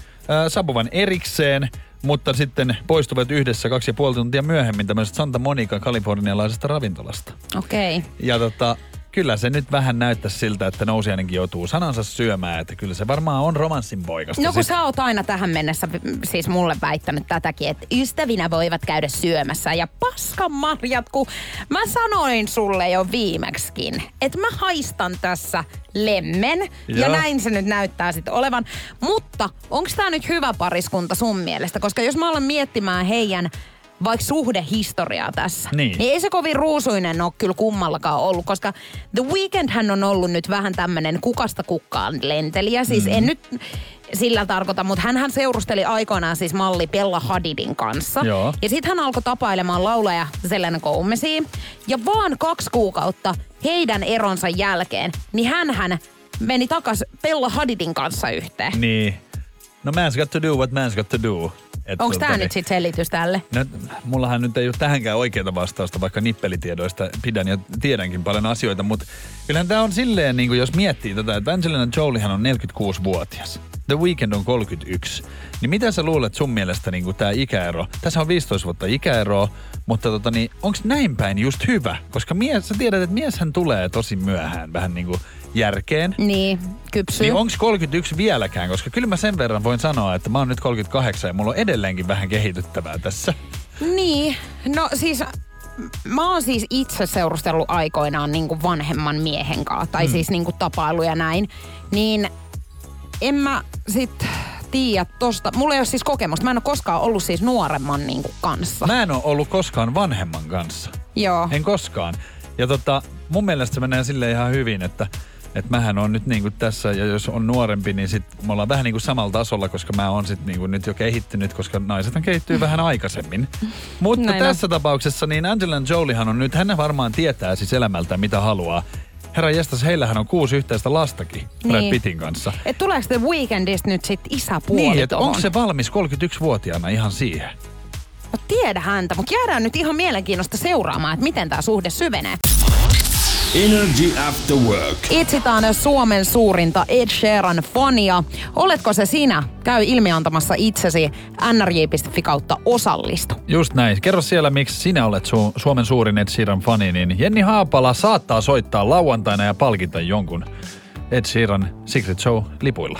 Speaker 1: saapuvan erikseen, mutta sitten poistuvat yhdessä kaksi ja puoli tuntia myöhemmin tämmöisestä Santa Monica kalifornialaisesta ravintolasta.
Speaker 2: Okei. Okay.
Speaker 1: Ja tota, kyllä se nyt vähän näyttäisi siltä, että nousiainenkin joutuu sanansa syömään, että kyllä se varmaan on romanssin poikasta.
Speaker 2: No kun
Speaker 1: sit.
Speaker 2: sä oot aina tähän mennessä siis mulle väittänyt tätäkin, että ystävinä voivat käydä syömässä. Ja paskan marjat, kun mä sanoin sulle jo viimeksikin, että mä haistan tässä lemmen. Ja
Speaker 1: Joo.
Speaker 2: näin se nyt näyttää sitten olevan. Mutta onko tämä nyt hyvä pariskunta sun mielestä? Koska jos mä alan miettimään heidän vaikka suhdehistoriaa tässä,
Speaker 1: Niin.
Speaker 2: niin ei se kovin ruusuinen ole kyllä kummallakaan ollut, koska The Weeknd hän on ollut nyt vähän tämmönen kukasta kukkaan lentelijä. Siis
Speaker 1: Mm.
Speaker 2: en nyt sillä tarkoita, mutta hän seurusteli aikoinaan siis malli Bella Hadidin kanssa.
Speaker 1: Joo.
Speaker 2: Ja sitten hän alkoi tapailemaan laulaja Selena Gomezia. Ja vaan kaksi kuukautta heidän eronsa jälkeen, niin hän meni takas Bella Hadidin kanssa yhteen.
Speaker 1: Niin. No man's got to do what man's got to do. Et
Speaker 2: Onko
Speaker 1: tota
Speaker 2: tämä
Speaker 1: niin-
Speaker 2: nyt sitten selitys tälle?
Speaker 1: No, mullahan nyt ei ole tähänkään oikeaa vastausta, vaikka nippelitiedoista pidän ja tiedänkin paljon asioita, mutta kyllähän tämä on silleen, niin kuin jos miettii tätä, että Angelina Joliehan on 46-vuotias. The Weeknd on 31. Niin mitä sä luulet sun mielestä niin tämä ikäero? Tässä on 15 vuotta ikäeroa, mutta tota, niin, onko näin päin just hyvä? Koska mies, sä tiedät, että mieshän tulee tosi myöhään vähän niin kuin järkeen.
Speaker 2: Niin, kypsy.
Speaker 1: Niin onko 31 vieläkään? Koska kyllä mä sen verran voin sanoa, että mä oon nyt 38 ja mulla on edelleenkin vähän kehityttävää tässä.
Speaker 2: Niin, no siis mä oon siis itse seurustellut aikoinaan niin kuin vanhemman miehen kanssa, tai mm. siis niin kuin tapailu ja näin, niin en mä sit tiedä tosta. Mulla ei ole siis kokemusta. Mä en ole koskaan ollut siis nuoremman niin kuin kanssa.
Speaker 1: Mä en ole ollut koskaan vanhemman kanssa.
Speaker 2: Joo.
Speaker 1: En koskaan. Ja tota, mun mielestä se menee sille ihan hyvin, että että mähän on nyt niinku tässä, ja jos on nuorempi, niin sit me ollaan vähän niinku samalla tasolla, koska mä oon sit niinku nyt jo kehittynyt, koska naisethan kehittyy vähän aikaisemmin. Mutta
Speaker 2: Näin on.
Speaker 1: tässä tapauksessa niin Angelina Joliehan on nyt, hän varmaan tietää siis elämältä mitä haluaa. Herra jestas, heillähän on kuusi yhteistä lastakin Brad
Speaker 2: Niin.
Speaker 1: Pittin kanssa.
Speaker 2: Et tuleeko The Weekendistä nyt sit isäpuoli
Speaker 1: Niin, että onko se valmis 31-vuotiaana ihan siihen?
Speaker 2: No tiedä häntä, mutta jäädään nyt ihan mielenkiinnosta seuraamaan, että miten tämä suhde syvenee.
Speaker 3: Energy After Work.
Speaker 2: Itsitaan Suomen suurinta Ed Sheeran fania. Oletko se sinä? Käy ilmiantamassa itsesi nrj.fi kautta osallistu.
Speaker 1: Just näin. Kerro siellä, miksi sinä olet su- Suomen suurin Ed Sheeran fani, niin Jenni Haapala saattaa soittaa lauantaina ja palkita jonkun Ed Sheeran Secret Show-lipuilla.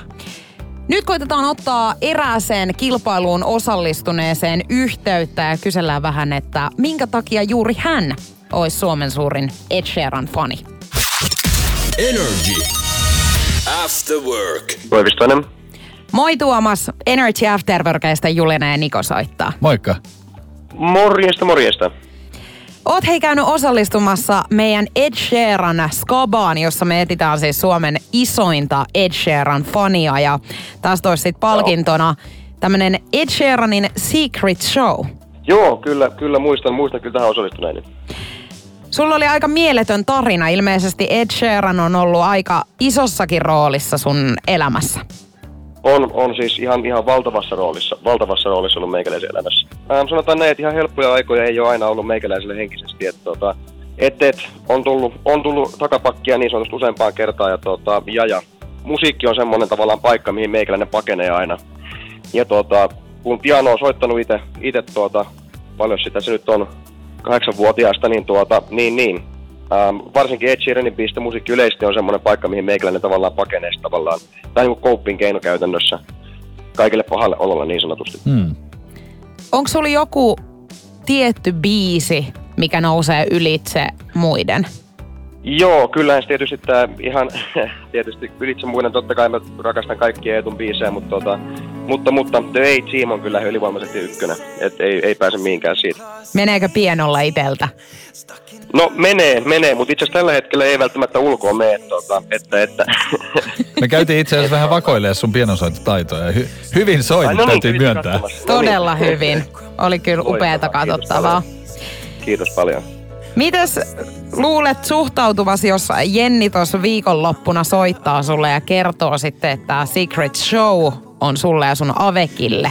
Speaker 2: Nyt koitetaan ottaa erääseen kilpailuun osallistuneeseen yhteyttä ja kysellään vähän, että minkä takia juuri hän olisi Suomen suurin Ed Sheeran fani.
Speaker 3: Energy After Work.
Speaker 5: Koivistoinen.
Speaker 2: Moi Tuomas, Energy Afterworkeista Julina ja Niko soittaa.
Speaker 1: Moikka.
Speaker 5: Morjesta, morjesta.
Speaker 2: Oot hei käynyt osallistumassa meidän Ed Sheeran Skabaan, jossa me etitään siis Suomen isointa Ed Sheeran fania. Ja tästä olisi sitten palkintona tämmönen Ed Sheeranin Secret Show.
Speaker 5: Joo, kyllä, kyllä muistan, muistan kyllä tähän osallistuneeni.
Speaker 2: Sulla oli aika mieletön tarina. Ilmeisesti Ed Sheeran on ollut aika isossakin roolissa sun elämässä.
Speaker 5: On, on siis ihan, ihan valtavassa roolissa, valtavassa roolissa ollut meikäläisen elämässä. Ähm, sanotaan näin, että ihan helppoja aikoja ei ole aina ollut meikäläiselle henkisesti. Että, tota, et, et, on, tullut, on tullut takapakkia niin sanotusti useampaan kertaan ja, tota, ja, ja musiikki on semmoinen tavallaan paikka, mihin meikäläinen pakenee aina. Ja tota, kun piano on soittanut itse tuota, paljon sitä se nyt on, kahdeksanvuotiaasta, niin, tuota, niin, niin Ähm, varsinkin Ed Sheeranin biistä musiikki yleisesti on semmoinen paikka, mihin meikäläinen tavallaan pakenee tavallaan, tai niin kuin keino käytännössä kaikille pahalle ololle niin sanotusti.
Speaker 1: Hmm.
Speaker 2: Onko sulla joku tietty biisi, mikä nousee ylitse muiden?
Speaker 5: Joo, kyllähän tietysti tämä ihan tietysti ylitse muiden, totta kai mä rakastan kaikkia Eetun biisejä, mutta, tota, mutta, mutta The A-Team on kyllä ylivoimaisesti ykkönen, että ei, ei pääse mihinkään siitä.
Speaker 2: Meneekö pienolla iteltä?
Speaker 5: No menee, menee, mutta itse asiassa tällä hetkellä ei välttämättä ulkoa mene, tota, että, että.
Speaker 1: Me käytiin itse asiassa vähän vakoilemaan sun pienosoitotaitoja. Hy- hyvin soit, no niin, täytyy myöntää. No
Speaker 2: niin. Todella hyvin. Oli kyllä upeata katsottavaa.
Speaker 5: Kiitos paljon.
Speaker 2: Mites luulet suhtautuvasi, jos Jenni tuossa viikonloppuna soittaa sulle ja kertoo sitten, että tämä Secret Show on sulle ja sun Avekille?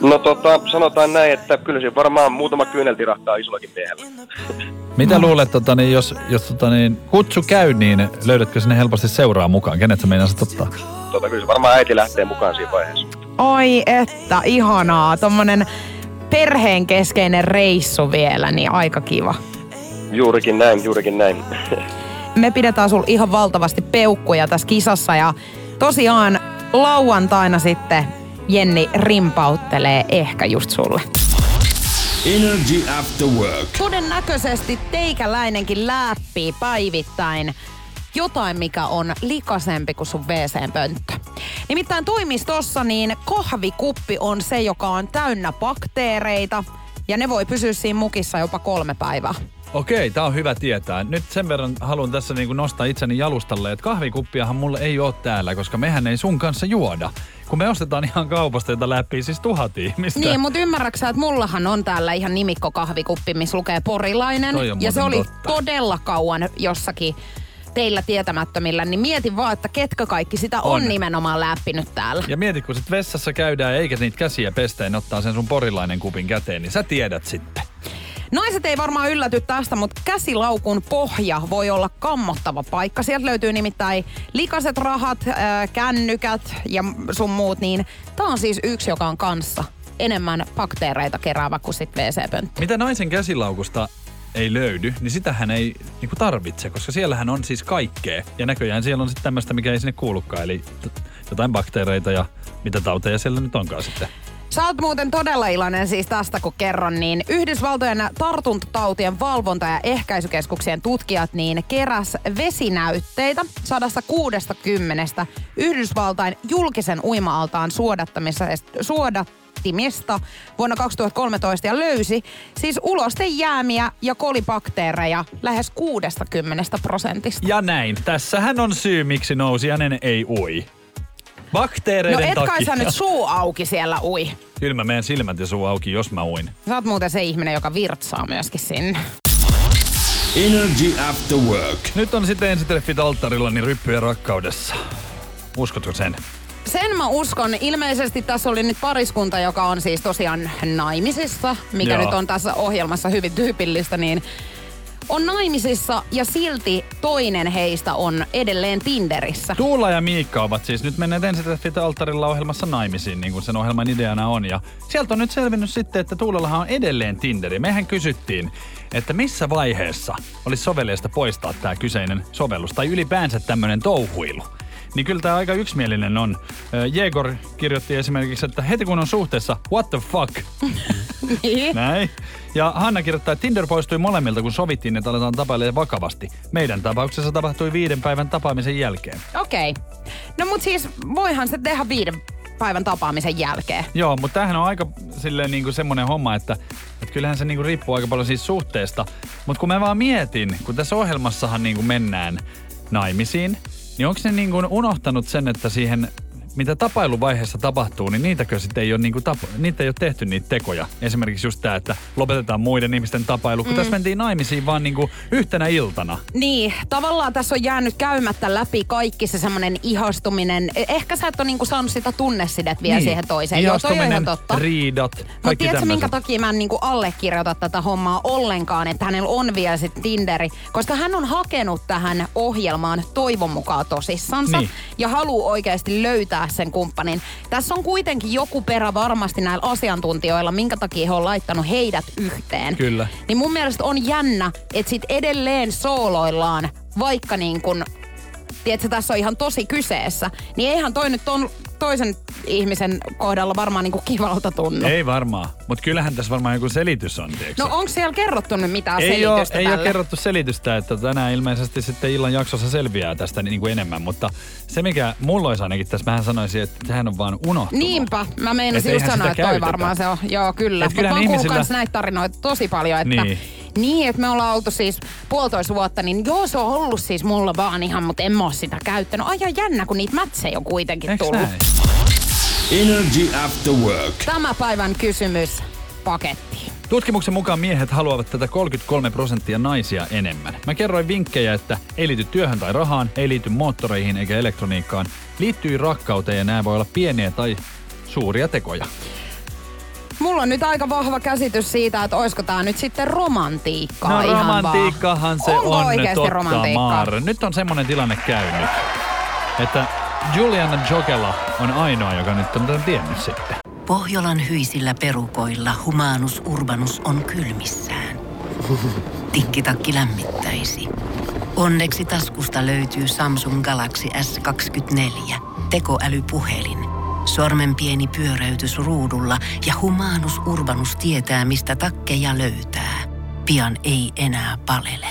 Speaker 5: No tota, sanotaan näin, että kyllä siinä varmaan muutama kyynel tirahtaa isollakin miehellä.
Speaker 1: Mitä luulet, tota, niin jos, jos tota, niin, kutsu käy, niin löydätkö sinne helposti seuraa mukaan? Kenet sä meinasit ottaa?
Speaker 5: Tota, kyllä se varmaan äiti lähtee mukaan siinä vaiheessa.
Speaker 2: Oi että, ihanaa. Tommonen perheen keskeinen reissu vielä, niin aika kiva.
Speaker 5: Juurikin näin, juurikin näin.
Speaker 2: Me pidetään sul ihan valtavasti peukkuja tässä kisassa ja tosiaan lauantaina sitten Jenni rimpauttelee ehkä just sulle.
Speaker 3: Energy After Work.
Speaker 2: Todennäköisesti teikäläinenkin läppii päivittäin jotain, mikä on likasempi kuin sun WC-pönttö. Nimittäin toimistossa niin kahvikuppi on se, joka on täynnä bakteereita ja ne voi pysyä siinä mukissa jopa kolme päivää.
Speaker 1: Okei, tää on hyvä tietää. Nyt sen verran haluan tässä niinku nostaa itseni jalustalle, että kahvikuppiahan mulle ei ole täällä, koska mehän ei sun kanssa juoda. Kun me ostetaan ihan kaupasta, jota läpi siis tuhat ihmistä.
Speaker 2: Niin, mutta ymmärräksä, että mullahan on täällä ihan nimikko kahvikuppi, missä lukee porilainen. Ja se oli totta. todella kauan jossakin teillä tietämättömillä, niin mieti vaan, että ketkä kaikki sitä on, on nimenomaan läppinyt täällä.
Speaker 1: Ja mieti, kun sit vessassa käydään eikä niitä käsiä pesteen ottaa sen sun porilainen kupin käteen, niin sä tiedät sitten.
Speaker 2: Naiset ei varmaan ylläty tästä, mutta käsilaukun pohja voi olla kammottava paikka. Sieltä löytyy nimittäin likaset rahat, ää, kännykät ja sun muut, niin tää on siis yksi, joka on kanssa enemmän bakteereita keräävä kuin sit WC-pönttö.
Speaker 1: Mitä naisen käsilaukusta ei löydy, niin sitähän ei niin tarvitse, koska siellähän on siis kaikkea. Ja näköjään siellä on sitten tämmöistä, mikä ei sinne kuulukaan, eli jotain bakteereita ja mitä tauteja siellä nyt onkaan sitten.
Speaker 2: Sä oot muuten todella iloinen siis tästä, kun kerron, niin Yhdysvaltojen tartuntatautien valvonta- ja ehkäisykeskuksien tutkijat niin keräs vesinäytteitä 160 Yhdysvaltain julkisen uima-altaan suodattimista vuonna 2013 ja löysi siis ulostejäämiä ja kolibakteereja lähes 60 prosentista.
Speaker 1: Ja näin. Tässähän on syy, miksi nousijainen ei ui. Bakteereiden
Speaker 2: no et
Speaker 1: kai
Speaker 2: sä nyt suu auki siellä ui.
Speaker 1: Kyllä mä menen silmät ja suu auki, jos mä uin.
Speaker 2: Sä oot muuten se ihminen, joka virtsaa myöskin sinne.
Speaker 3: Energy After Work.
Speaker 1: Nyt on sitten ensitreffit alttarilla, niin ryppyjen rakkaudessa. Uskotko sen?
Speaker 2: Sen mä uskon. Ilmeisesti tässä oli nyt pariskunta, joka on siis tosiaan naimisissa, mikä Joo. nyt on tässä ohjelmassa hyvin tyypillistä, niin on naimisissa ja silti toinen heistä on edelleen Tinderissä.
Speaker 1: Tuula ja Miikka ovat siis nyt menneet ensitreffit alttarilla ohjelmassa naimisiin, niin kuin sen ohjelman ideana on. Ja sieltä on nyt selvinnyt sitten, että Tuulallahan on edelleen Tinderi. Mehän kysyttiin, että missä vaiheessa olisi sovellista poistaa tämä kyseinen sovellus tai ylipäänsä tämmöinen touhuilu. Niin kyllä tämä aika yksimielinen on. Jegor kirjoitti esimerkiksi, että heti kun on suhteessa, what the fuck?
Speaker 2: Niin.
Speaker 1: Näin. Ja Hanna kirjoittaa, että Tinder poistui molemmilta, kun sovittiin, että aletaan tapailemaan vakavasti. Meidän tapauksessa tapahtui viiden päivän tapaamisen jälkeen.
Speaker 2: Okei. Okay. No mut siis voihan se tehdä viiden päivän tapaamisen jälkeen.
Speaker 1: Joo, mutta tämähän on aika silleen niinku semmoinen homma, että, että kyllähän se niinku riippuu aika paljon siitä suhteesta. Mutta kun mä vaan mietin, kun tässä ohjelmassahan niinku mennään naimisiin, niin onko ne niinku unohtanut sen, että siihen mitä tapailuvaiheessa tapahtuu, niin niitäkö sitten ei ole, niinku tapa, niitä ei ole tehty niitä tekoja. Esimerkiksi just tämä, että lopetetaan muiden ihmisten tapailu, kun mm. tässä mentiin naimisiin vaan niinku yhtenä iltana.
Speaker 2: Niin, tavallaan tässä on jäänyt käymättä läpi kaikki se semmoinen ihastuminen. E- Ehkä sä et ole niinku saanut sitä tunnesidet vielä
Speaker 1: Niin.
Speaker 2: siihen toiseen. Joo, toi on ihan
Speaker 1: Ihastuminen,
Speaker 2: totta.
Speaker 1: riidat,
Speaker 2: Mutta tiedätkö, minkä takia mä en niinku allekirjoita tätä hommaa ollenkaan, että hänellä on vielä sit Tinderi? Koska hän on hakenut tähän ohjelmaan toivon mukaan tosissansa
Speaker 1: Niin.
Speaker 2: ja haluaa oikeasti löytää sen kumppanin. Tässä on kuitenkin joku perä varmasti näillä asiantuntijoilla, minkä takia he on laittanut heidät yhteen.
Speaker 1: Kyllä.
Speaker 2: Niin mun mielestä on jännä, että sit edelleen sooloillaan, vaikka niin kun, tiedätkö, tässä on ihan tosi kyseessä, niin eihän toi nyt ton toisen ihmisen kohdalla varmaan niinku kivalta tunnu.
Speaker 1: Ei varmaan, mutta kyllähän tässä varmaan joku selitys on, tiedätkö
Speaker 2: No onko siellä kerrottu nyt mitään
Speaker 1: ei ole,
Speaker 2: selitystä
Speaker 1: ei ole kerrottu selitystä, että tänään ilmeisesti sitten illan jaksossa selviää tästä niin kuin enemmän, mutta se mikä mulla olisi ainakin tässä, mähän sanoisin, että sehän on vaan unohtunut.
Speaker 2: Niinpä, mä meinasin just sanoa, että toi
Speaker 1: käytetä.
Speaker 2: varmaan se on. Joo, kyllä. Mutta mä oon
Speaker 1: ihmisillä-
Speaker 2: näitä tarinoita tosi paljon, että
Speaker 1: Niin.
Speaker 2: Niin, että me ollaan oltu siis puolitoista vuotta, niin joo, se on ollut siis mulla vaan ihan, mutta en mä oo sitä käyttänyt. Ai ja jännä, kun niitä mätsejä on kuitenkin
Speaker 1: Eiks
Speaker 2: tullut.
Speaker 1: näin?
Speaker 3: Energy After Work.
Speaker 2: Tämä päivän kysymys paketti.
Speaker 1: Tutkimuksen mukaan miehet haluavat tätä 33 prosenttia naisia enemmän. Mä kerroin vinkkejä, että ei liity työhön tai rahaan, ei liity moottoreihin eikä elektroniikkaan. Liittyy rakkauteen ja nämä voi olla pieniä tai suuria tekoja.
Speaker 2: Mulla on nyt aika vahva käsitys siitä, että oisko tää nyt sitten romantiikkaa
Speaker 1: No
Speaker 2: ihan
Speaker 1: romantiikkahan se
Speaker 2: Onko
Speaker 1: on
Speaker 2: oikeasti
Speaker 1: totta,
Speaker 2: romantiikkaa?
Speaker 1: Maara. Nyt on semmonen tilanne käynyt, että Juliana Jokela on ainoa, joka nyt on tämän tiennyt sitten.
Speaker 6: Pohjolan hyisillä perukoilla humanus urbanus on kylmissään. Tikkitakki lämmittäisi. Onneksi taskusta löytyy Samsung Galaxy S24. Tekoälypuhelin. Sormen pieni pyöräytys ruudulla ja humanus urbanus tietää, mistä takkeja löytää. Pian ei enää palele.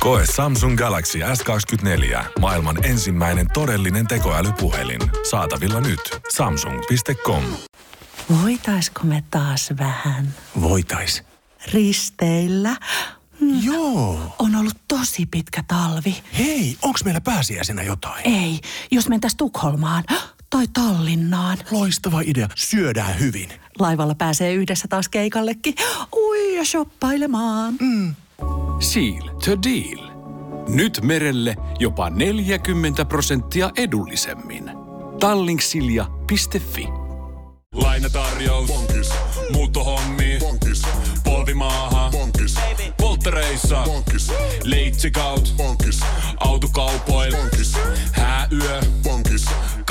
Speaker 7: Koe Samsung Galaxy S24. Maailman ensimmäinen todellinen tekoälypuhelin. Saatavilla nyt. Samsung.com.
Speaker 8: Voitaisko me taas vähän
Speaker 9: Voitais.
Speaker 8: risteillä?
Speaker 9: Joo.
Speaker 8: On ollut tosi pitkä talvi.
Speaker 9: Hei, onks meillä pääsiäisenä jotain?
Speaker 8: Ei, jos mentäis Tukholmaan tai Tallinnaan.
Speaker 9: Loistava idea. Syödään hyvin.
Speaker 8: Laivalla pääsee yhdessä taas keikallekin. Ui ja shoppailemaan.
Speaker 3: Seal to deal. Nyt merelle jopa 40 prosenttia edullisemmin. Tallingsilja.fi
Speaker 10: Lainatarjous. Bonkis. Muuttohommi. Bonkis. Polvimaaha. Bonkis. Polttereissa. Bonkis. Leitsikaut. Bonkis. Autokaupoil. Bonkis. Hääyö. Bonkis.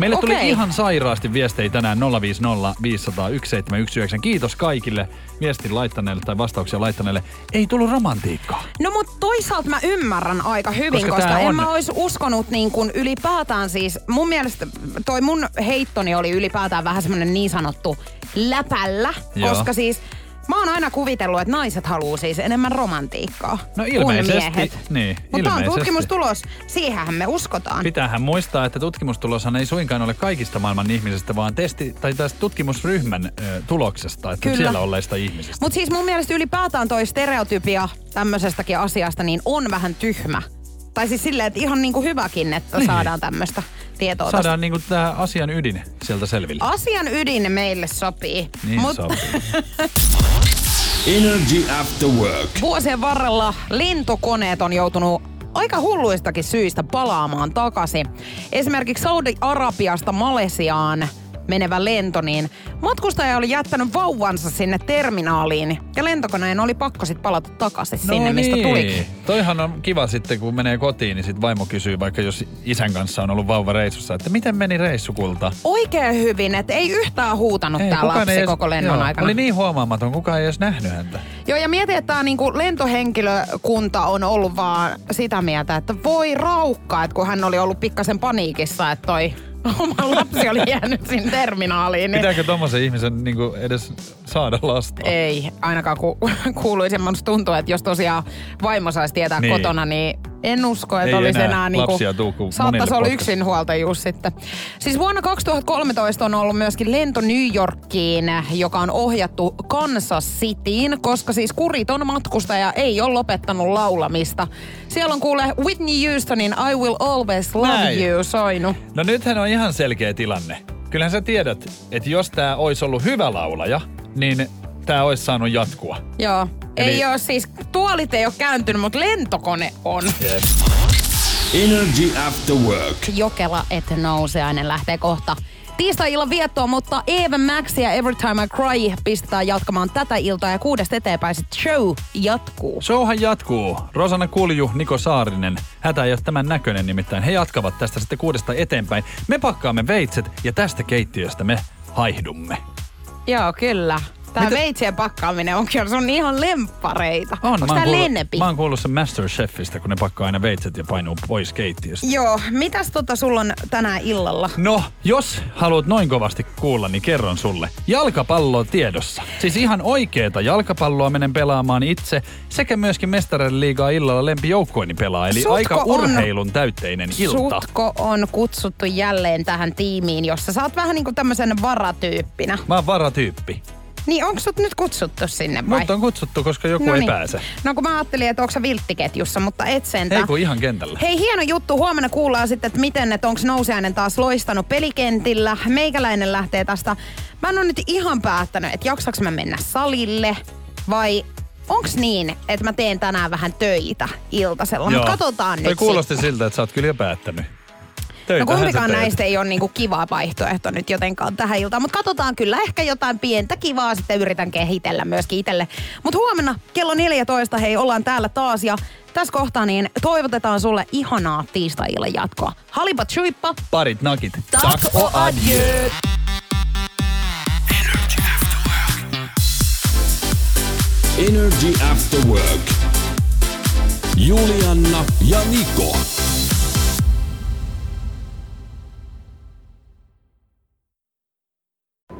Speaker 1: Meille tuli
Speaker 2: Okei.
Speaker 1: ihan sairaasti viestejä tänään 050 500 1719. Kiitos kaikille viestin laittaneille tai vastauksia laittaneille. Ei tullut romantiikkaa.
Speaker 2: No mutta toisaalta mä ymmärrän aika hyvin,
Speaker 1: Koska
Speaker 2: koska en
Speaker 1: on-
Speaker 2: mä olisi uskonut niin kuin ylipäätään siis, mun mielestä toi mun heittoni oli ylipäätään vähän semmonen niin sanottu läpällä,
Speaker 1: Joo.
Speaker 2: koska siis mä oon aina kuvitellut, että naiset haluaa siis enemmän romantiikkaa
Speaker 1: No
Speaker 2: kuin
Speaker 1: ilmeisesti.
Speaker 2: miehet.
Speaker 1: Niin,
Speaker 2: Mutta on tutkimustulos, siihenhän me uskotaan.
Speaker 1: Pitäähän muistaa, että tutkimustuloshan ei suinkaan ole kaikista maailman ihmisistä, vaan testi, tai tästä tutkimusryhmän ö, tuloksesta, että
Speaker 2: Kyllä.
Speaker 1: siellä olleista ihmisistä.
Speaker 2: Mutta siis mun mielestä ylipäätään toi stereotypia tämmöisestäkin asiasta niin on vähän tyhmä. Tai siis silleen, että ihan niinku hyväkin, että
Speaker 1: Niin.
Speaker 2: saadaan tämmöistä tietoa tästä.
Speaker 1: Saadaan niinku tää asian ydin sieltä selville.
Speaker 2: Asian ydin meille sopii.
Speaker 1: Niin
Speaker 2: Mut
Speaker 1: sopii.
Speaker 3: Energy After Work.
Speaker 2: vuosien varrella lentokoneet on joutunut aika hulluistakin syistä palaamaan takaisin. Esimerkiksi Saudi-Arabiasta Malesiaan menevä lento, niin matkustaja oli jättänyt vauvansa sinne terminaaliin ja lentokoneen oli pakko sitten palata takaisin sinne, mistä tulikin.
Speaker 1: Toihan on kiva sitten, kun menee kotiin, niin sit vaimo kysyy, vaikka jos isän kanssa on ollut vauva reissussa, että miten meni reissu kulta?
Speaker 2: Oikein hyvin, että ei yhtään huutanut tää
Speaker 1: kukaan
Speaker 2: lapsi
Speaker 1: edes-
Speaker 2: koko lennon
Speaker 1: joo,
Speaker 2: aikana.
Speaker 1: Oli niin huomaamaton, kukaan ei edes nähnyt häntä.
Speaker 2: Joo, ja mietin, että tää niinku lentohenkilökunta on ollut vaan sitä mieltä, että voi raukkaa, että kun hän oli ollut pikkasen paniikissa, että toi oma lapsi oli jäänyt sinne terminaaliin. Niin
Speaker 1: Pitääkö tommosen ihmisen niinku edes saada lasta?
Speaker 2: ei ainakaan ku, kuuluisi semmoista tuntua, että jos tosiaan vaimo saisi tietää
Speaker 1: Niin.
Speaker 2: niin. kotona, niin En usko, että
Speaker 1: Ei
Speaker 2: olisi
Speaker 1: enää
Speaker 2: enää, niinku, saattaisi olla yksinhuoltajuus sitten. Siis vuonna 2013 on ollut myöskin lento New Yorkiin, joka on ohjattu Kansas Cityin, koska siis kuriton matkustaja ei ole lopettanut laulamista. Siellä on kuule Whitney Houstonin I Will Always Love
Speaker 1: Näin.
Speaker 2: You soinut.
Speaker 1: No nythän on ihan selkeä tilanne. Kyllähän sä tiedät, että jos tää olisi ollut hyvä laulaja, niin tää olisi saanut jatkua.
Speaker 2: Joo.
Speaker 1: Eli-
Speaker 2: Ei ole siis, tuolit ei ole kääntynyt, mutta lentokone on.
Speaker 1: Jep.
Speaker 3: Energy After Work.
Speaker 2: Jokela, että nouseainen lähtee kohta tiistai-illan viettoon, mutta Eve Max ja Every Time I Cry pistetään jatkamaan tätä iltaa ja kuudesta eteenpäin sit show jatkuu.
Speaker 1: Showhan jatkuu. Rosanna Kulju, Niko Saarinen. Hätä ei ole tämän näköinen nimittäin. He jatkavat tästä sitten kuudesta eteenpäin. Me pakkaamme veitset ja tästä keittiöstä me haihdumme.
Speaker 2: Joo, kyllä. Tää
Speaker 1: Mitä-
Speaker 2: veitsien pakkaaminen onkin sun ihan lemppareita.
Speaker 1: On,
Speaker 2: Onko
Speaker 1: mä, oon
Speaker 2: tää
Speaker 1: kuullut, mä oon kuullut sen Masterchefistä, kun ne pakkaa aina veitset ja painuu pois keittiöstä.
Speaker 2: Joo, mitäs tota sulla on tänään illalla?
Speaker 1: No, jos haluat noin kovasti kuulla, niin kerron sulle. Jalkapallo tiedossa. Siis ihan oikeeta jalkapalloa menen pelaamaan itse sekä myöskin mestarien liigaa illalla lempijoukkoini pelaa. Eli
Speaker 2: Sutko
Speaker 1: aika
Speaker 2: on-
Speaker 1: urheilun täytteinen ilta.
Speaker 2: Sutko on kutsuttu jälleen tähän tiimiin, jossa sä oot vähän niinku tämmöisen varatyyppinä.
Speaker 1: Mä oon varatyyppi.
Speaker 2: Niin onko sut nyt kutsuttu sinne vai?
Speaker 1: Mutta on kutsuttu, koska joku
Speaker 2: No
Speaker 1: ei
Speaker 2: niin.
Speaker 1: pääse.
Speaker 2: No kun mä ajattelin, että onko sä vilttiketjussa, mutta et sentään.
Speaker 1: Ei kun ihan kentällä.
Speaker 2: Hei, hieno juttu. Huomenna kuullaan sitten, että miten, että onko nousiainen taas loistanut pelikentillä. Meikäläinen lähtee tästä. Mä en ole nyt ihan päättänyt, että jaksaks mä mennä salille vai onks niin, että mä teen tänään vähän töitä iltasella. Mutta katsotaan
Speaker 1: Toi
Speaker 2: nyt
Speaker 1: kuulosti
Speaker 2: sitten.
Speaker 1: siltä, että sä oot kyllä jo päättänyt.
Speaker 2: No
Speaker 1: Töitähän sä
Speaker 2: kumpikaan näistä ei ole niinku kiva vaihtoehto nyt jotenkaan tähän iltaan. Mutta katsotaan kyllä ehkä jotain pientä kivaa sitten yritän kehitellä myöskin itselle. Mutta huomenna kello 14 hei ollaan täällä taas ja tässä kohtaa niin toivotetaan sulle ihanaa tiistai-illan jatkoa. Halipa chuippa!
Speaker 1: Parit nakit.
Speaker 2: Och adjö!
Speaker 3: Energy After Work. Julianna ja Niko.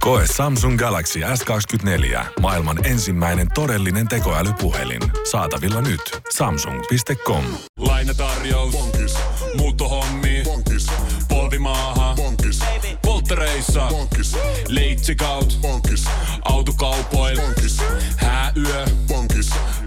Speaker 7: Koe Samsung Galaxy S24. Maailman ensimmäinen todellinen tekoälypuhelin. Saatavilla nyt. Samsung.com.
Speaker 10: Lainatarjous. Bonkis. Muuttohommi. Bonkis. Polvimaaha. Bonkis. Polttereissa. Bonkis. Leitsikaut. Bonkis. Autokaupoil. Bonkis. Hääyö. Bonkis.